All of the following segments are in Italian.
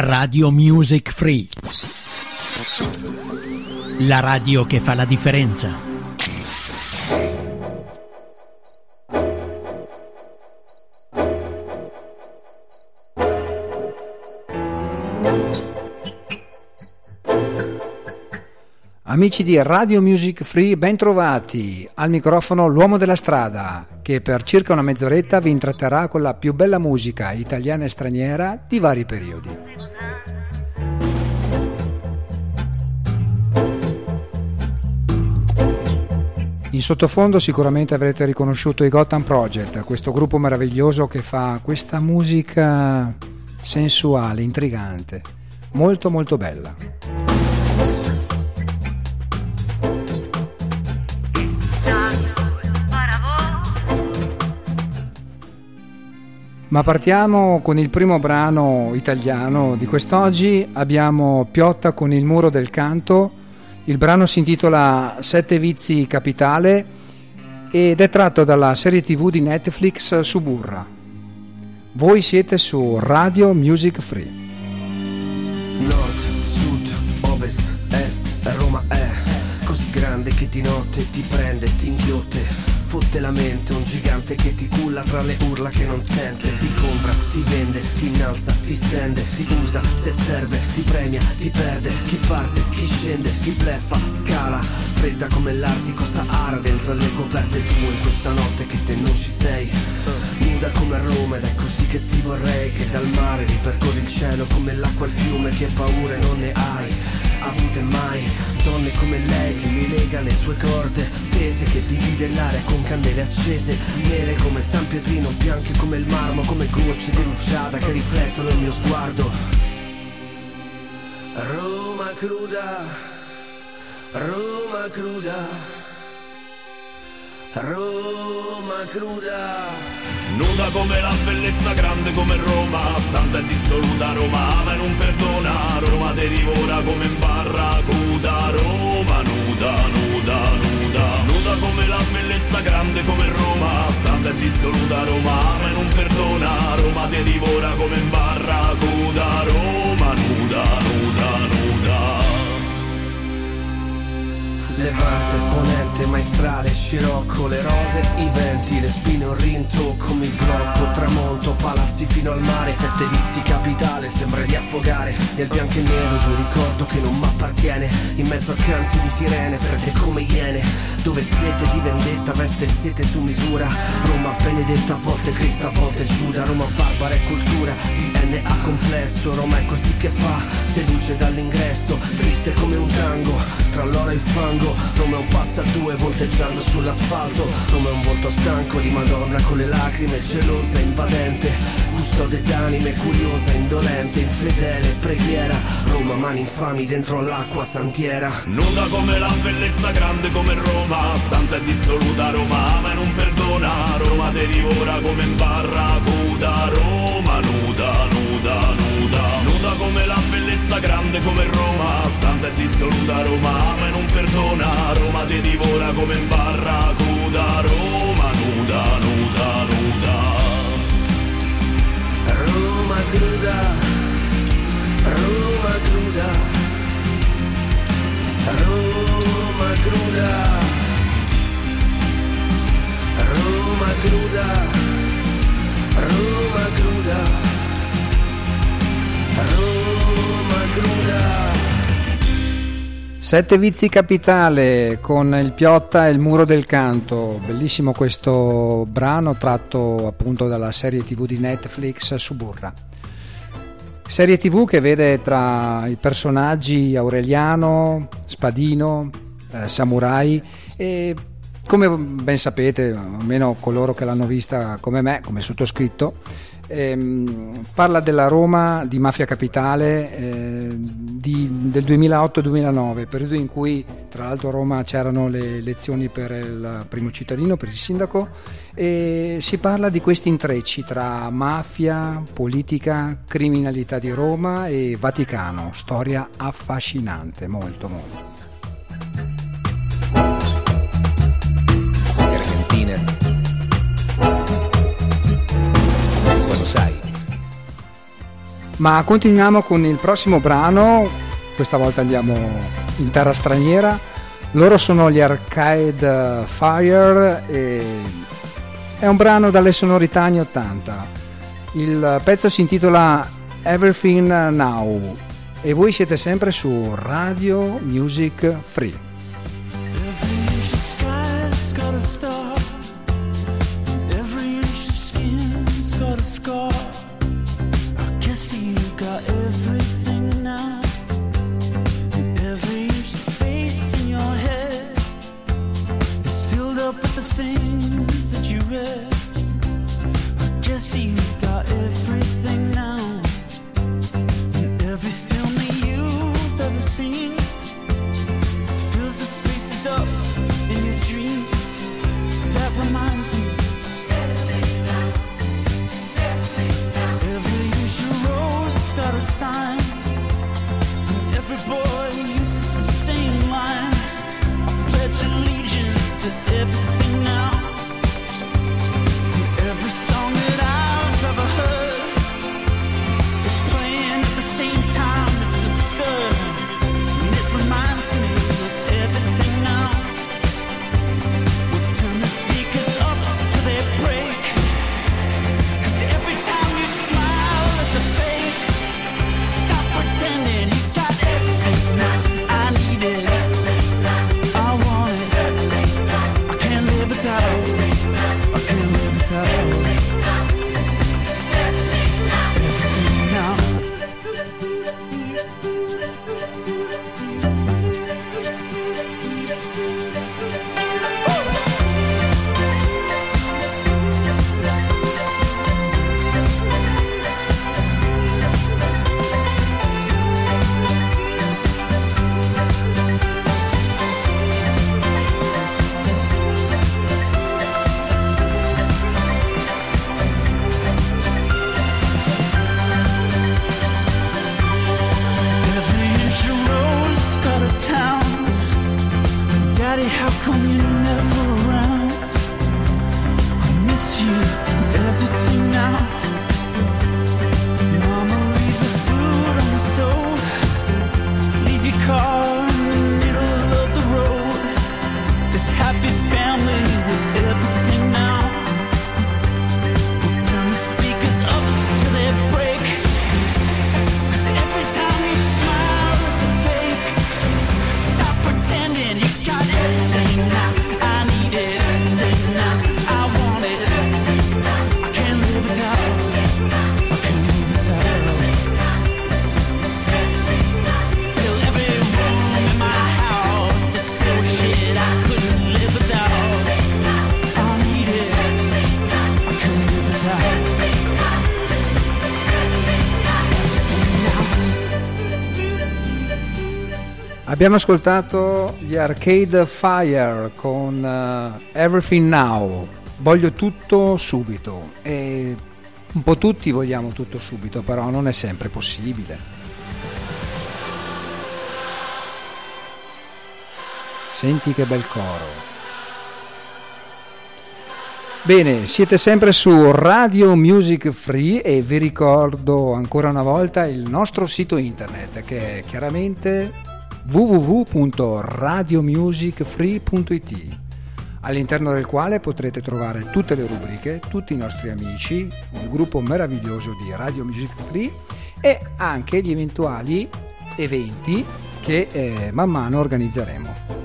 Radio Music Free. La radio che fa la differenza. Amici di Radio Music Free, ben trovati. Al microfono l'uomo della strada, che per circa una mezz'oretta vi intratterà con la più bella musica italiana e straniera di vari periodi. In sottofondo sicuramente avrete riconosciuto i Gotham Project, questo gruppo meraviglioso che fa questa musica sensuale, intrigante, molto molto bella. Ma partiamo con il primo brano italiano di quest'oggi. Abbiamo Piotta con il muro del canto. Il brano si intitola Sette vizi capitale ed è tratto dalla serie TV di Netflix Suburra. Voi siete su Radio Music Free. Nord, sud, ovest, est, Roma è così grande che di notte ti prende, ti inghiotte fotte la mente Un gigante che ti culla tra le urla che non sente. Ti compra, ti vende, ti innalza, ti stende Ti usa, se serve, ti premia, ti perde. Chi parte, chi scende, chi bleffa, scala. Fredda come l'Artico Sahara dentro le coperte. Tue In questa notte che te non ci sei Nuda come Roma ed è così che ti vorrei Che dal mare ripercorri il cielo come l'acqua al fiume Che paure non ne hai avute mai. Donne come lei che mi lega le sue corde Tese che divide l'aria con candele accese Nere come San Pietrino, bianche come il marmo Come gocce di rugiada che riflettono il mio sguardo. Roma cruda, Roma cruda Roma cruda. Nuda come la bellezza grande come Roma Santa e dissoluta Roma ama e non perdona. Roma te divora come in barracuda Roma nuda, nuda, nuda. Nuda come la bellezza grande come Roma Santa e dissoluta Roma ama e non perdona. Roma te divora come in barracuda Roma nuda, nuda Levante, ponente, maestrale, scirocco, le rose, i venti, le spine, un rintocco, mi blocco, tramonto, palazzi fino al mare, sette vizi capitale, sembra di affogare nel bianco e nero un ricordo che non m'appartiene, in mezzo a canti di sirene, fredde come iene, dove sete di vendetta, veste sete su misura, Roma benedetta, a volte Cristo, a volte Giuda, Roma barbara e cultura, DNA complesso, Roma è così che fa, seduce dall'ingresso, il fango, è un passo a due volteggiando sull'asfalto è un volto stanco di Madonna con le lacrime Gelosa, invadente Custode d'anime, curiosa, indolente Infedele, preghiera Roma, mani infami dentro l'acqua santiera. Nuda come la bellezza grande come Roma Santa e dissoluta Roma ama e non perdona. Roma te come in barracuda Roma nuda, nuda, nuda Nuda come la bellezza grande come Roma. Santa e dissoluta Roma ama e non perdona. Roma ti divora come in barracuda Roma nuda, nuda, nuda. Roma cruda Roma cruda. Roma cruda. Roma cruda Roma cruda Sette vizi capitale con il Piotta e il muro del canto, bellissimo questo brano tratto appunto dalla serie tv di Netflix Suburra. Serie tv che vede tra i personaggi Aureliano, Spadino, eh, Samurai e come ben sapete, almeno coloro che l'hanno vista come me, come sottoscritto, ehm, parla della Roma di Mafia Capitale eh, di, del 2008-2009, periodo in cui tra l'altro a Roma c'erano le elezioni per il primo cittadino, per il sindaco, e si parla di questi intrecci tra mafia, politica, criminalità di Roma e Vaticano, storia affascinante, molto molto. sai. Ma continuiamo con il prossimo brano, questa volta andiamo in terra straniera. Loro sono gli Arcade Fire e è un brano dalle sonorità anni 80. Il pezzo si intitola Everything Now e voi siete sempre su Radio Music Free. Abbiamo ascoltato gli Arcade Fire con uh, Everything Now. Voglio tutto subito e un po' tutti vogliamo tutto subito, però non è sempre possibile. Senti che bel coro. Bene, siete sempre su Radio Music Free e vi ricordo ancora una volta il nostro sito internet che è chiaramente www.radiomusicfree.it all'interno del quale potrete trovare tutte le rubriche, tutti i nostri amici, un gruppo meraviglioso di Radio Music Free e anche gli eventuali eventi che eh, man mano organizzeremo.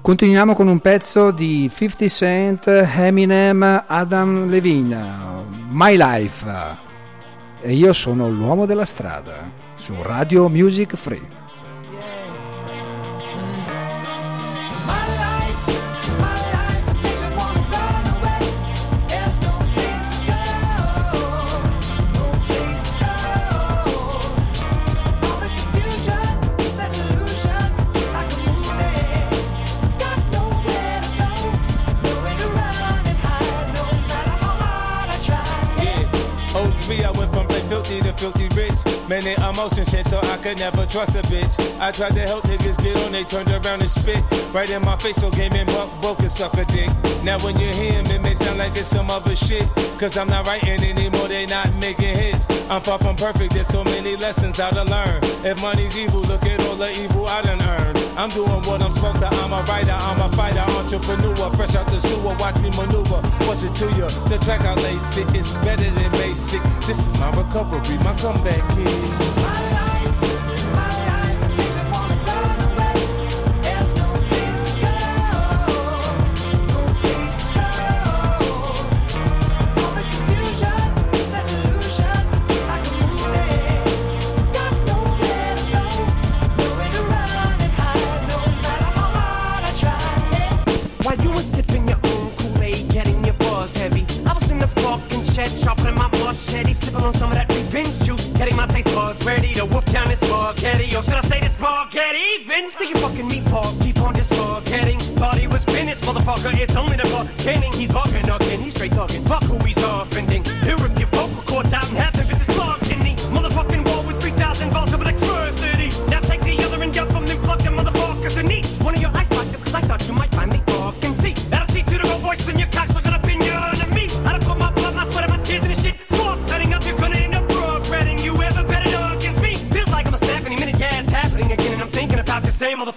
Continuiamo con un pezzo di 50 Cent, Eminem, Adam Levine, My Life e io sono l'uomo della strada su Radio Music Free. Shit, so I could never trust a bitch. I tried to help niggas get on, they turned around and spit right in my face, so game and buck broke a sucker dick. Now when you hear him, it may sound like it's some other shit. Cause I'm not writing anymore, they not making hits. I'm far from perfect, there's so many lessons I to learn. If money's evil, look at all the evil I done earned. I'm doing what I'm supposed to, I'm a writer, I'm a fighter, entrepreneur. Fresh out the sewer, watch me maneuver. What's it to you? The track I lace it, it's better than basic. This is my recovery, my comeback kid.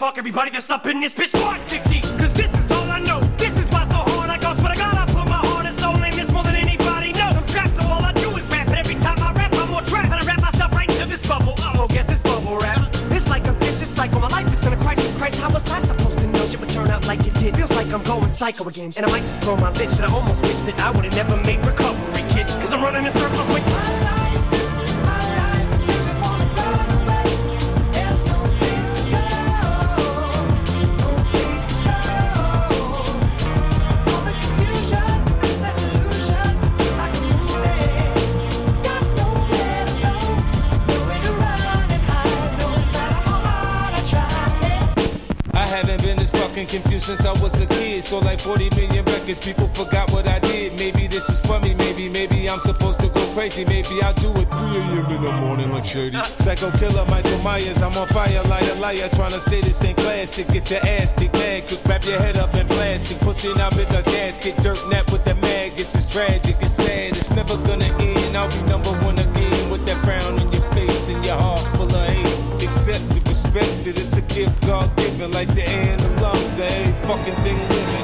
Fuck everybody that's up in this bitch. Part 50 Cause this is all I know. This is why so hard I go Swear to God I put my heart and soul in this more than anybody knows. I'm trapped so all I do is rap And every time I rap I'm more trapped And I wrap myself right into this bubble. Oh, guess it's bubble rap It's like a vicious cycle. My life is in a crisis. Christ, how was I supposed to know? Shit would turn out like it did. Feels like I'm going psycho again. And I might just blow my lid. Shit, I almost wish that I would've never made recovery, kid. Cause I'm running in circles with confused since I was a kid. So like 40 million records, people forgot what I did. Maybe this is funny, maybe, maybe I'm supposed to go crazy. Maybe I'll do it 3 a.m. in the morning like Shady. Psycho killer Michael Myers, I'm on fire, liar, liar. Trying to say this ain't classic. Get your ass kicked mad, quick, wrap your head up in plastic. Pussy now with a gasket, dirt nap with the maggots. It's tragic, it's sad, it's never gonna end. I'll be number one again with that frown in your face and your heart full of hate. Accept it, it's a gift God given like the air and the lungs every fucking thing living.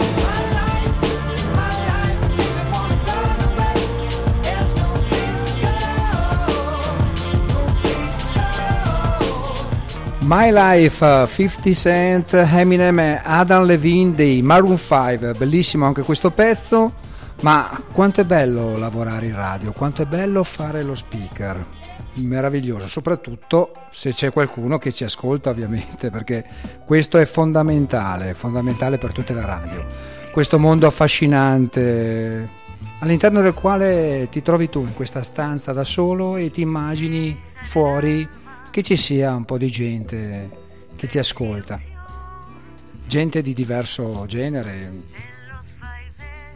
My Life, 50 Cent, Eminem e Adam Levine dei Maroon 5, bellissimo anche questo pezzo, ma quanto è bello lavorare in radio, quanto è bello fare lo speaker, meraviglioso, soprattutto se c'è qualcuno che ci ascolta ovviamente, perché questo è fondamentale, fondamentale per tutte le radio. Questo mondo affascinante all'interno del quale ti trovi tu in questa stanza da solo e ti immagini fuori che ci sia un po' di gente che ti ascolta, gente di diverso genere,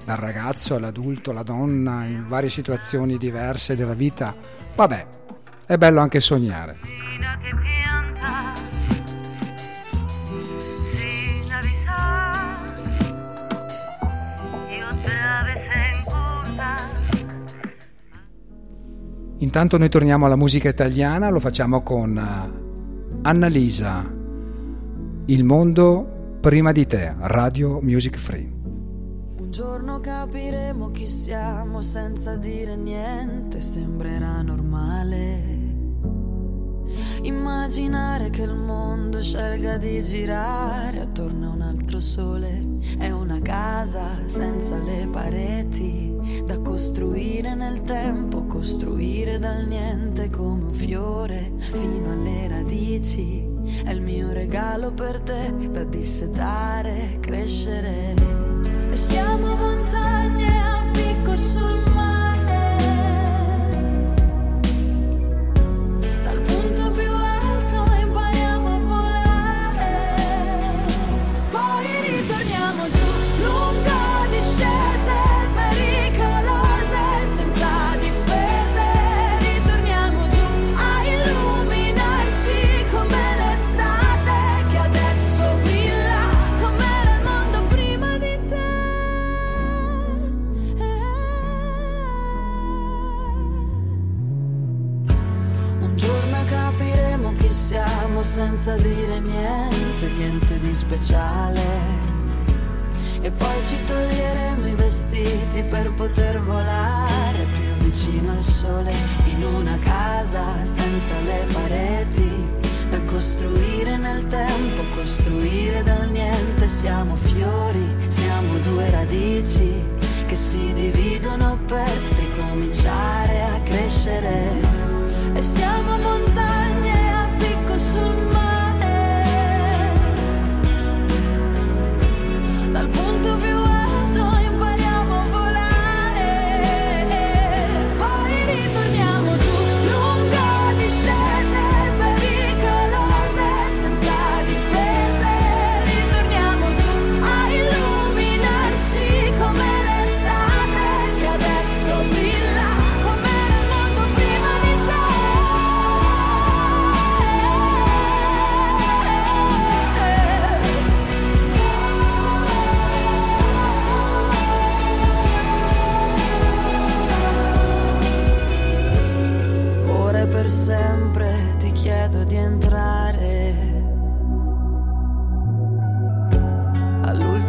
dal ragazzo all'adulto, alla donna, in varie situazioni diverse della vita. Vabbè, è bello anche sognare. Intanto noi torniamo alla musica italiana, lo facciamo con eh, Annalisa, Il mondo prima di te, Radio Music Free. Un giorno capiremo chi siamo senza dire niente, sembrerà normale. Immaginare che il mondo scelga di girare attorno a un altro sole è una casa senza le pareti da costruire nel tempo, costruire dal niente come un fiore fino alle radici. È il mio regalo per te da dissetare, crescere. E siamo senza dire niente, niente di speciale. E poi ci toglieremo i vestiti per poter volare più vicino al sole in una casa senza le pareti da costruire nel tempo, costruire dal niente. Siamo fiori, siamo due radici che si dividono per ricominciare a crescere.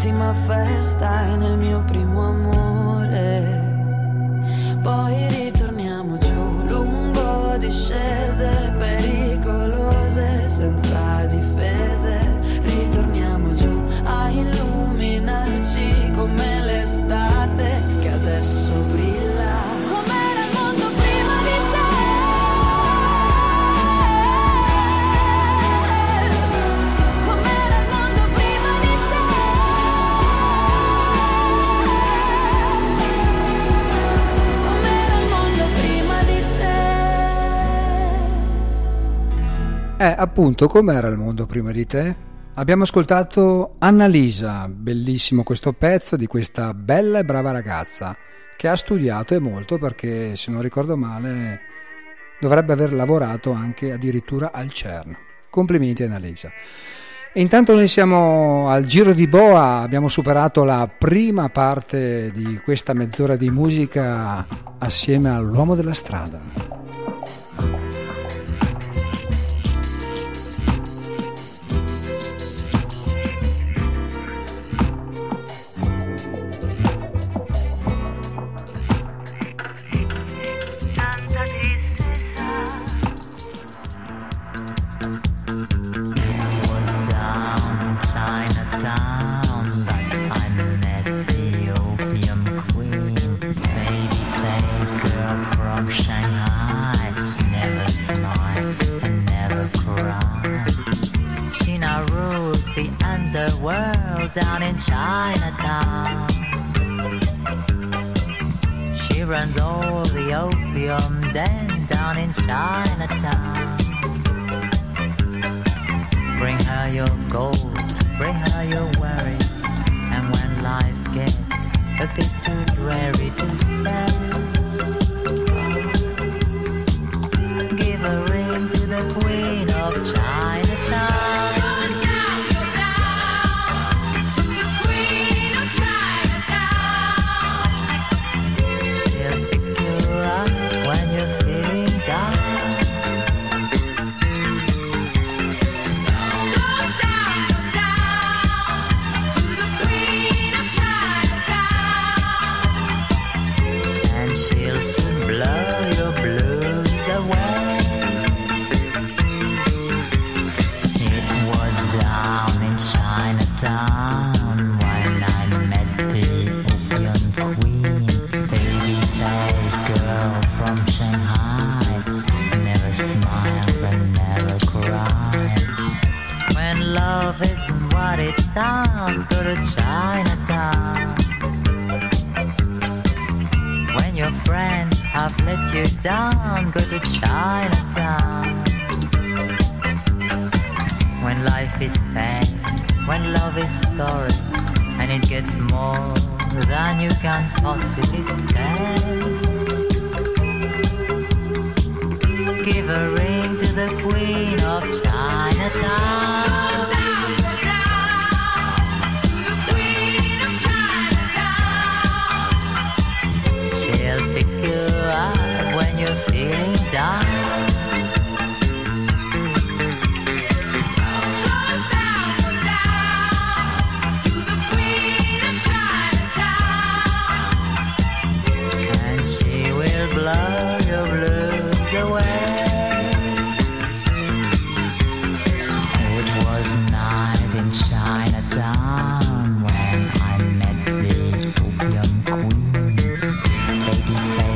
All'ultima festa e nel mio primo amore. Poi ritorniamo Eh, appunto, com'era il mondo prima di te? Abbiamo ascoltato Annalisa, bellissimo questo pezzo di questa bella e brava ragazza che ha studiato e molto perché, se non ricordo male, dovrebbe aver lavorato anche addirittura al CERN. Complimenti Annalisa. E intanto noi siamo al giro di boa, abbiamo superato la prima parte di questa mezz'ora di musica assieme all'uomo della strada. Chinatown. Bring her your gold, bring her your worries. And when life gets a bit too dreary to stay, Friends have let you down, go to Chinatown. When life is pain, when love is sorry, and it gets more than you can possibly stand. Give a ring to the queen of Chinatown.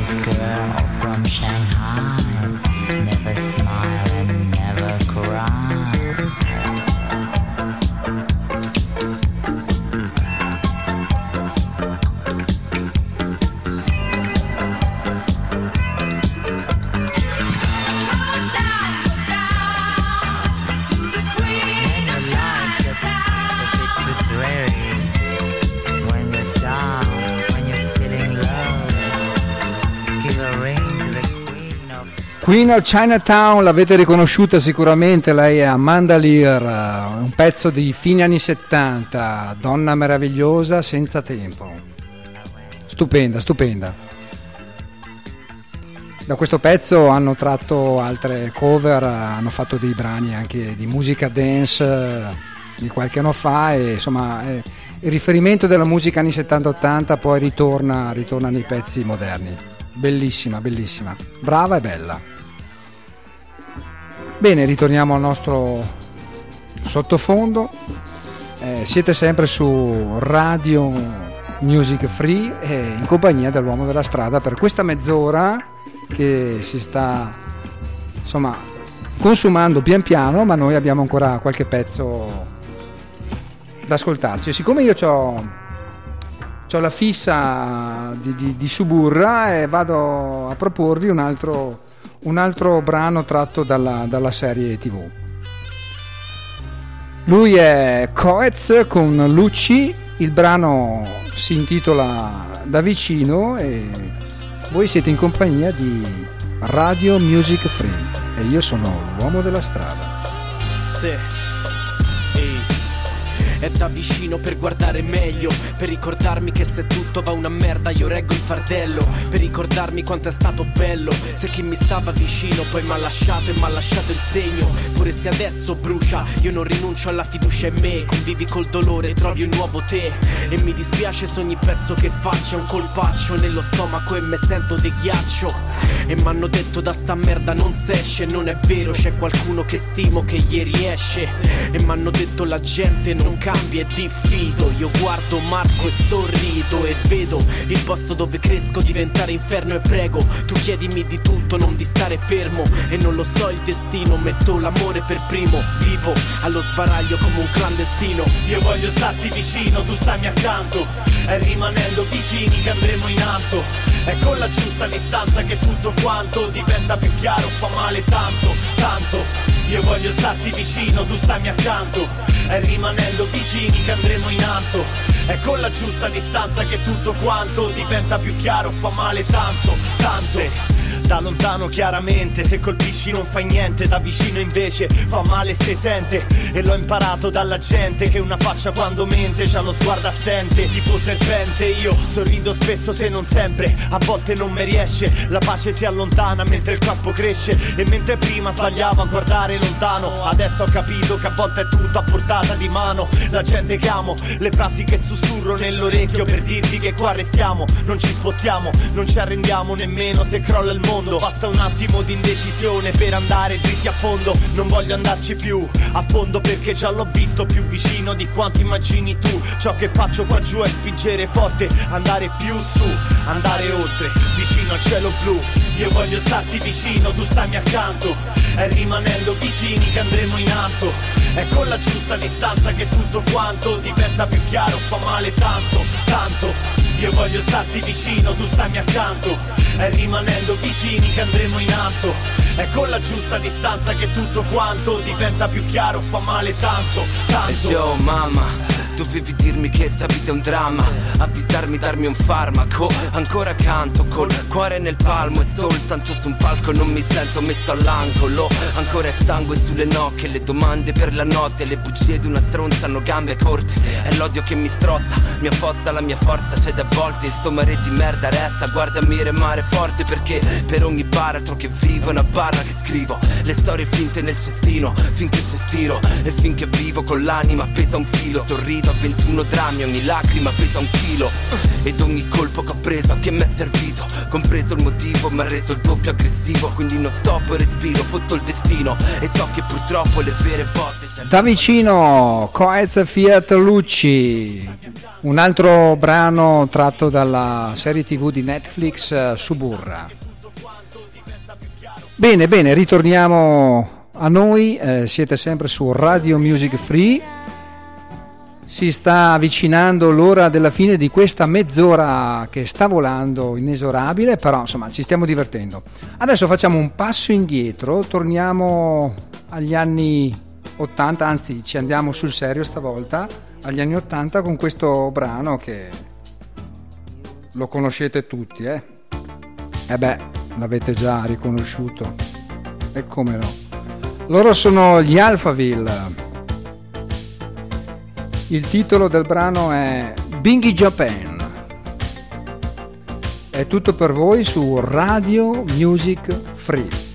this girl from Shanghai never smiled. Queen of Chinatown l'avete riconosciuta sicuramente, lei è Amanda Lear, un pezzo di fine anni 70, donna meravigliosa senza tempo. Stupenda, stupenda. Da questo pezzo hanno tratto altre cover, hanno fatto dei brani anche di musica dance eh, di qualche anno fa e insomma eh, il riferimento della musica anni 70-80 poi ritorna, ritorna nei pezzi moderni. Bellissima, bellissima, brava e bella. Bene, ritorniamo al nostro sottofondo. Eh, siete sempre su Radio Music Free e in compagnia dell'uomo della strada per questa mezz'ora che si sta insomma consumando pian piano, ma noi abbiamo ancora qualche pezzo da ascoltarci. Siccome io ho ho la fissa di, di, di, Suburra e vado a proporvi un altro, un altro brano tratto dalla, dalla, serie tv. Lui è Coez con Lucci, il brano si intitola Da vicino e voi siete in compagnia di Radio Music Free e io sono l'uomo della strada. Sì è da vicino per guardare meglio Per ricordarmi che se tutto va una merda io reggo il fardello. Per ricordarmi quanto è stato bello Se chi mi stava vicino poi m'ha lasciato e m'ha lasciato il segno. Pure se adesso brucia Io non rinuncio alla fiducia in me. Convivi col dolore, trovi un nuovo te. E mi dispiace se ogni pezzo che faccio è un colpaccio nello stomaco e me sento di ghiaccio. E m'hanno detto da sta merda non s'esce Non è vero, c'è qualcuno che stimo che ieri esce. E m'hanno detto la gente non cambia cambi e diffido Io guardo Marco e sorrido e vedo il posto dove cresco diventare inferno e prego. Tu chiedimi di tutto, non di stare fermo. E non lo so il destino, metto l'amore per primo. Vivo allo sbaraglio come un clandestino. Io voglio starti vicino, tu stammi accanto. È rimanendo vicini che andremo in alto. È con la giusta distanza che tutto quanto diventa più chiaro, fa male tanto, tanto io voglio starti vicino, tu stammi accanto. È rimanendo vicini che andremo in alto. È con la giusta distanza che tutto quanto diventa più chiaro Fa male tanto, tanto da lontano chiaramente. Se colpisci non fai niente Da vicino invece fa male se sente. E l'ho imparato dalla gente Che una faccia quando mente C'ha lo sguardo assente Tipo serpente. Io sorrido spesso se non sempre A volte non mi riesce. La pace si allontana mentre il corpo cresce. E mentre prima sbagliavo a guardare lontano Adesso ho capito che a volte è tutto a portata di mano. La gente che amo Le frasi che sussurro nell'orecchio Per dirti che qua restiamo. Non ci spostiamo Non ci arrendiamo nemmeno se crolla il mondo mondo. Basta un attimo di indecisione per andare dritti a fondo. Non voglio andarci più a fondo perché già l'ho visto più vicino di quanto immagini tu. Ciò che faccio qua giù è spingere forte, andare più su, andare oltre, vicino al cielo blu. Io voglio starti vicino, tu stammi accanto. È rimanendo vicini che andremo in alto. È con la giusta distanza che tutto quanto diventa più chiaro, fa male tanto, tanto io voglio starti vicino, tu stammi accanto. È rimanendo vicini che andremo in alto. È con la giusta distanza che tutto quanto diventa più chiaro, fa male tanto, tanto. Yo mamma Dovevi dirmi che sta vita è un dramma. Avvisarmi, darmi un farmaco. Ancora canto col cuore nel palmo E soltanto su un palco non mi sento messo all'angolo. Ancora è sangue sulle nocche Le domande per la notte Le bugie di una stronza hanno gambe corte. È l'odio che mi strozza Mi affossa la mia forza C'è da volte in sto mare di merda Resta, guardami remare forte Perché per ogni baratro che vivo È una barra che scrivo. Le storie finte nel cestino Finché c'è stiro E finché vivo con l'anima appesa a un filo Sorrido a 21 drammi, ogni lacrima pesa un chilo. Ed ogni colpo che ho preso a che mi è servito. Compreso il motivo mi reso il doppio aggressivo. Quindi non stoppo e respiro, fotto il destino. E so che purtroppo le vere botte Da vicino Coez Fiat Lucci. Un altro brano tratto dalla serie tv di Netflix uh, Suburra. Bene, bene, ritorniamo a noi, eh, siete sempre su Radio Music Free si sta avvicinando l'ora della fine di questa mezz'ora che sta volando inesorabile, però insomma ci stiamo divertendo. Adesso facciamo un passo indietro, torniamo agli anni 80, anzi ci andiamo sul serio stavolta, agli anni 80 con questo brano che lo conoscete tutti, eh? E eh beh, l'avete già riconosciuto. E come no. Loro sono gli Alphaville. Il titolo del brano è Bingy Japan. È tutto per voi su Radio Music Free.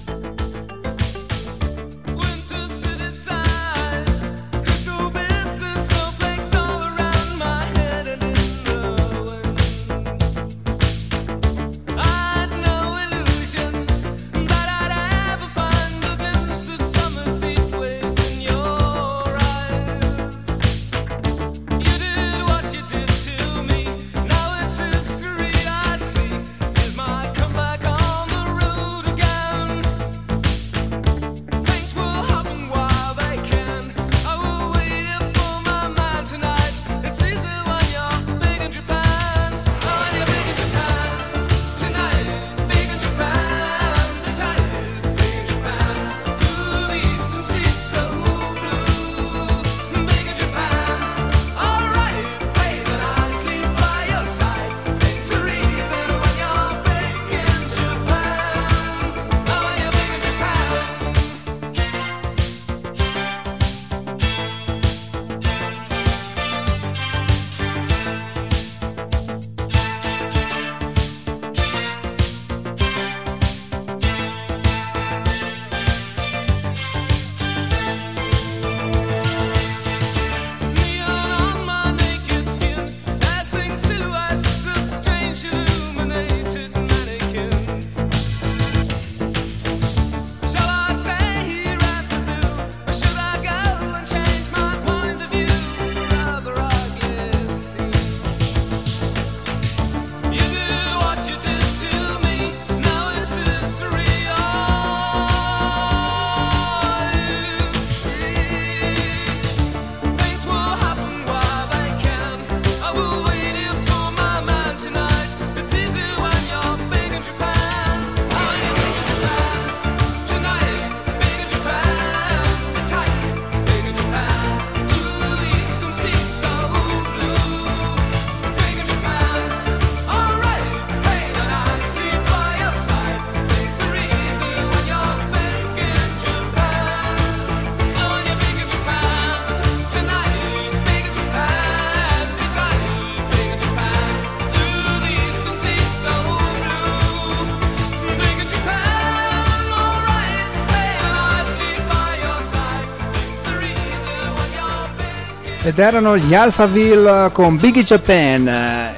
Ed erano gli Alphaville con Biggie Japan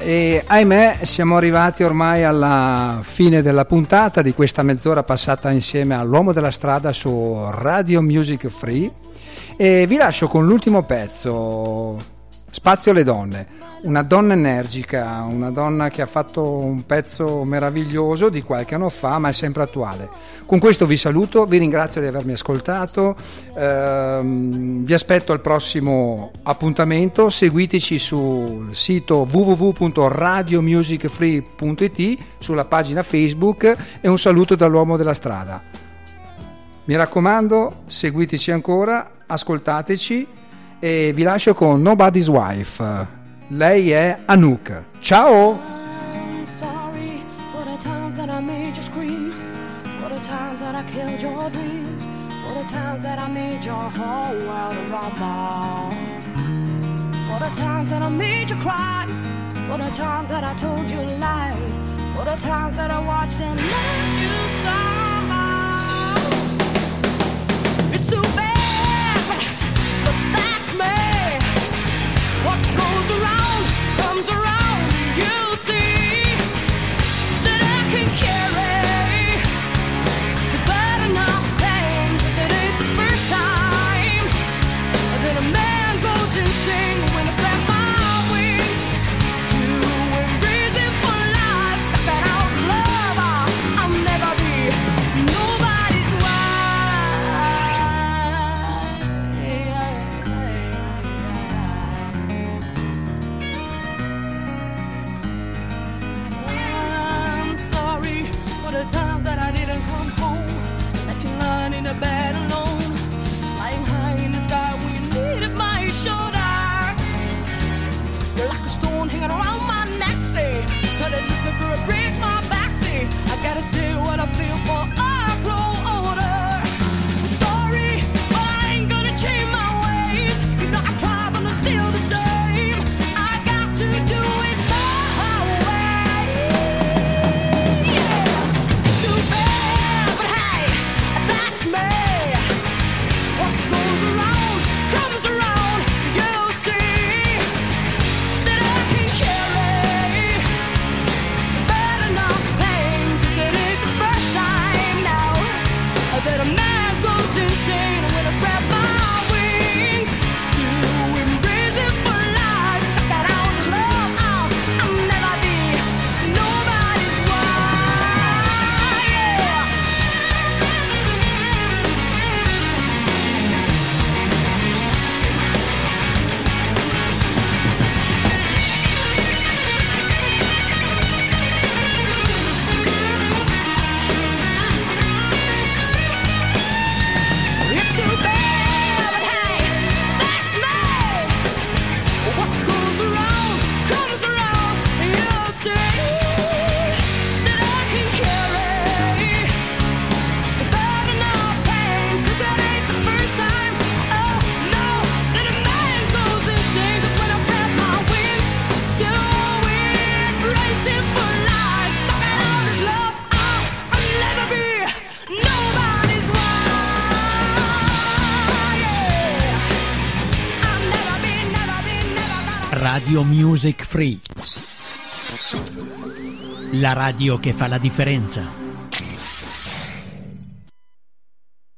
e ahimè siamo arrivati ormai alla fine della puntata di questa mezz'ora passata insieme all'uomo della strada su Radio Music Free. E vi lascio con l'ultimo pezzo Spazio alle donne, una donna energica, una donna che ha fatto un pezzo meraviglioso di qualche anno fa, ma è sempre attuale. Con questo vi saluto, vi ringrazio di avermi ascoltato, ehm, vi aspetto al prossimo appuntamento, seguiteci sul sito www.radiomusicfree.it, sulla pagina Facebook e un saluto dall'uomo della strada. Mi raccomando, seguiteci ancora, ascoltateci e vi lascio con Nobody's Wife. Lei è Anouk. Ciao! For the times that I made you scream, for the comes around. You see that I can carry I didn't come home. Left you lying in the bed alone. Flying high in the sky when you needed my shoulder. You're like a stone hanging around my neck, say. Could have me for a break, my back, say. I gotta say what I feel for. Free. La radio che fa la differenza.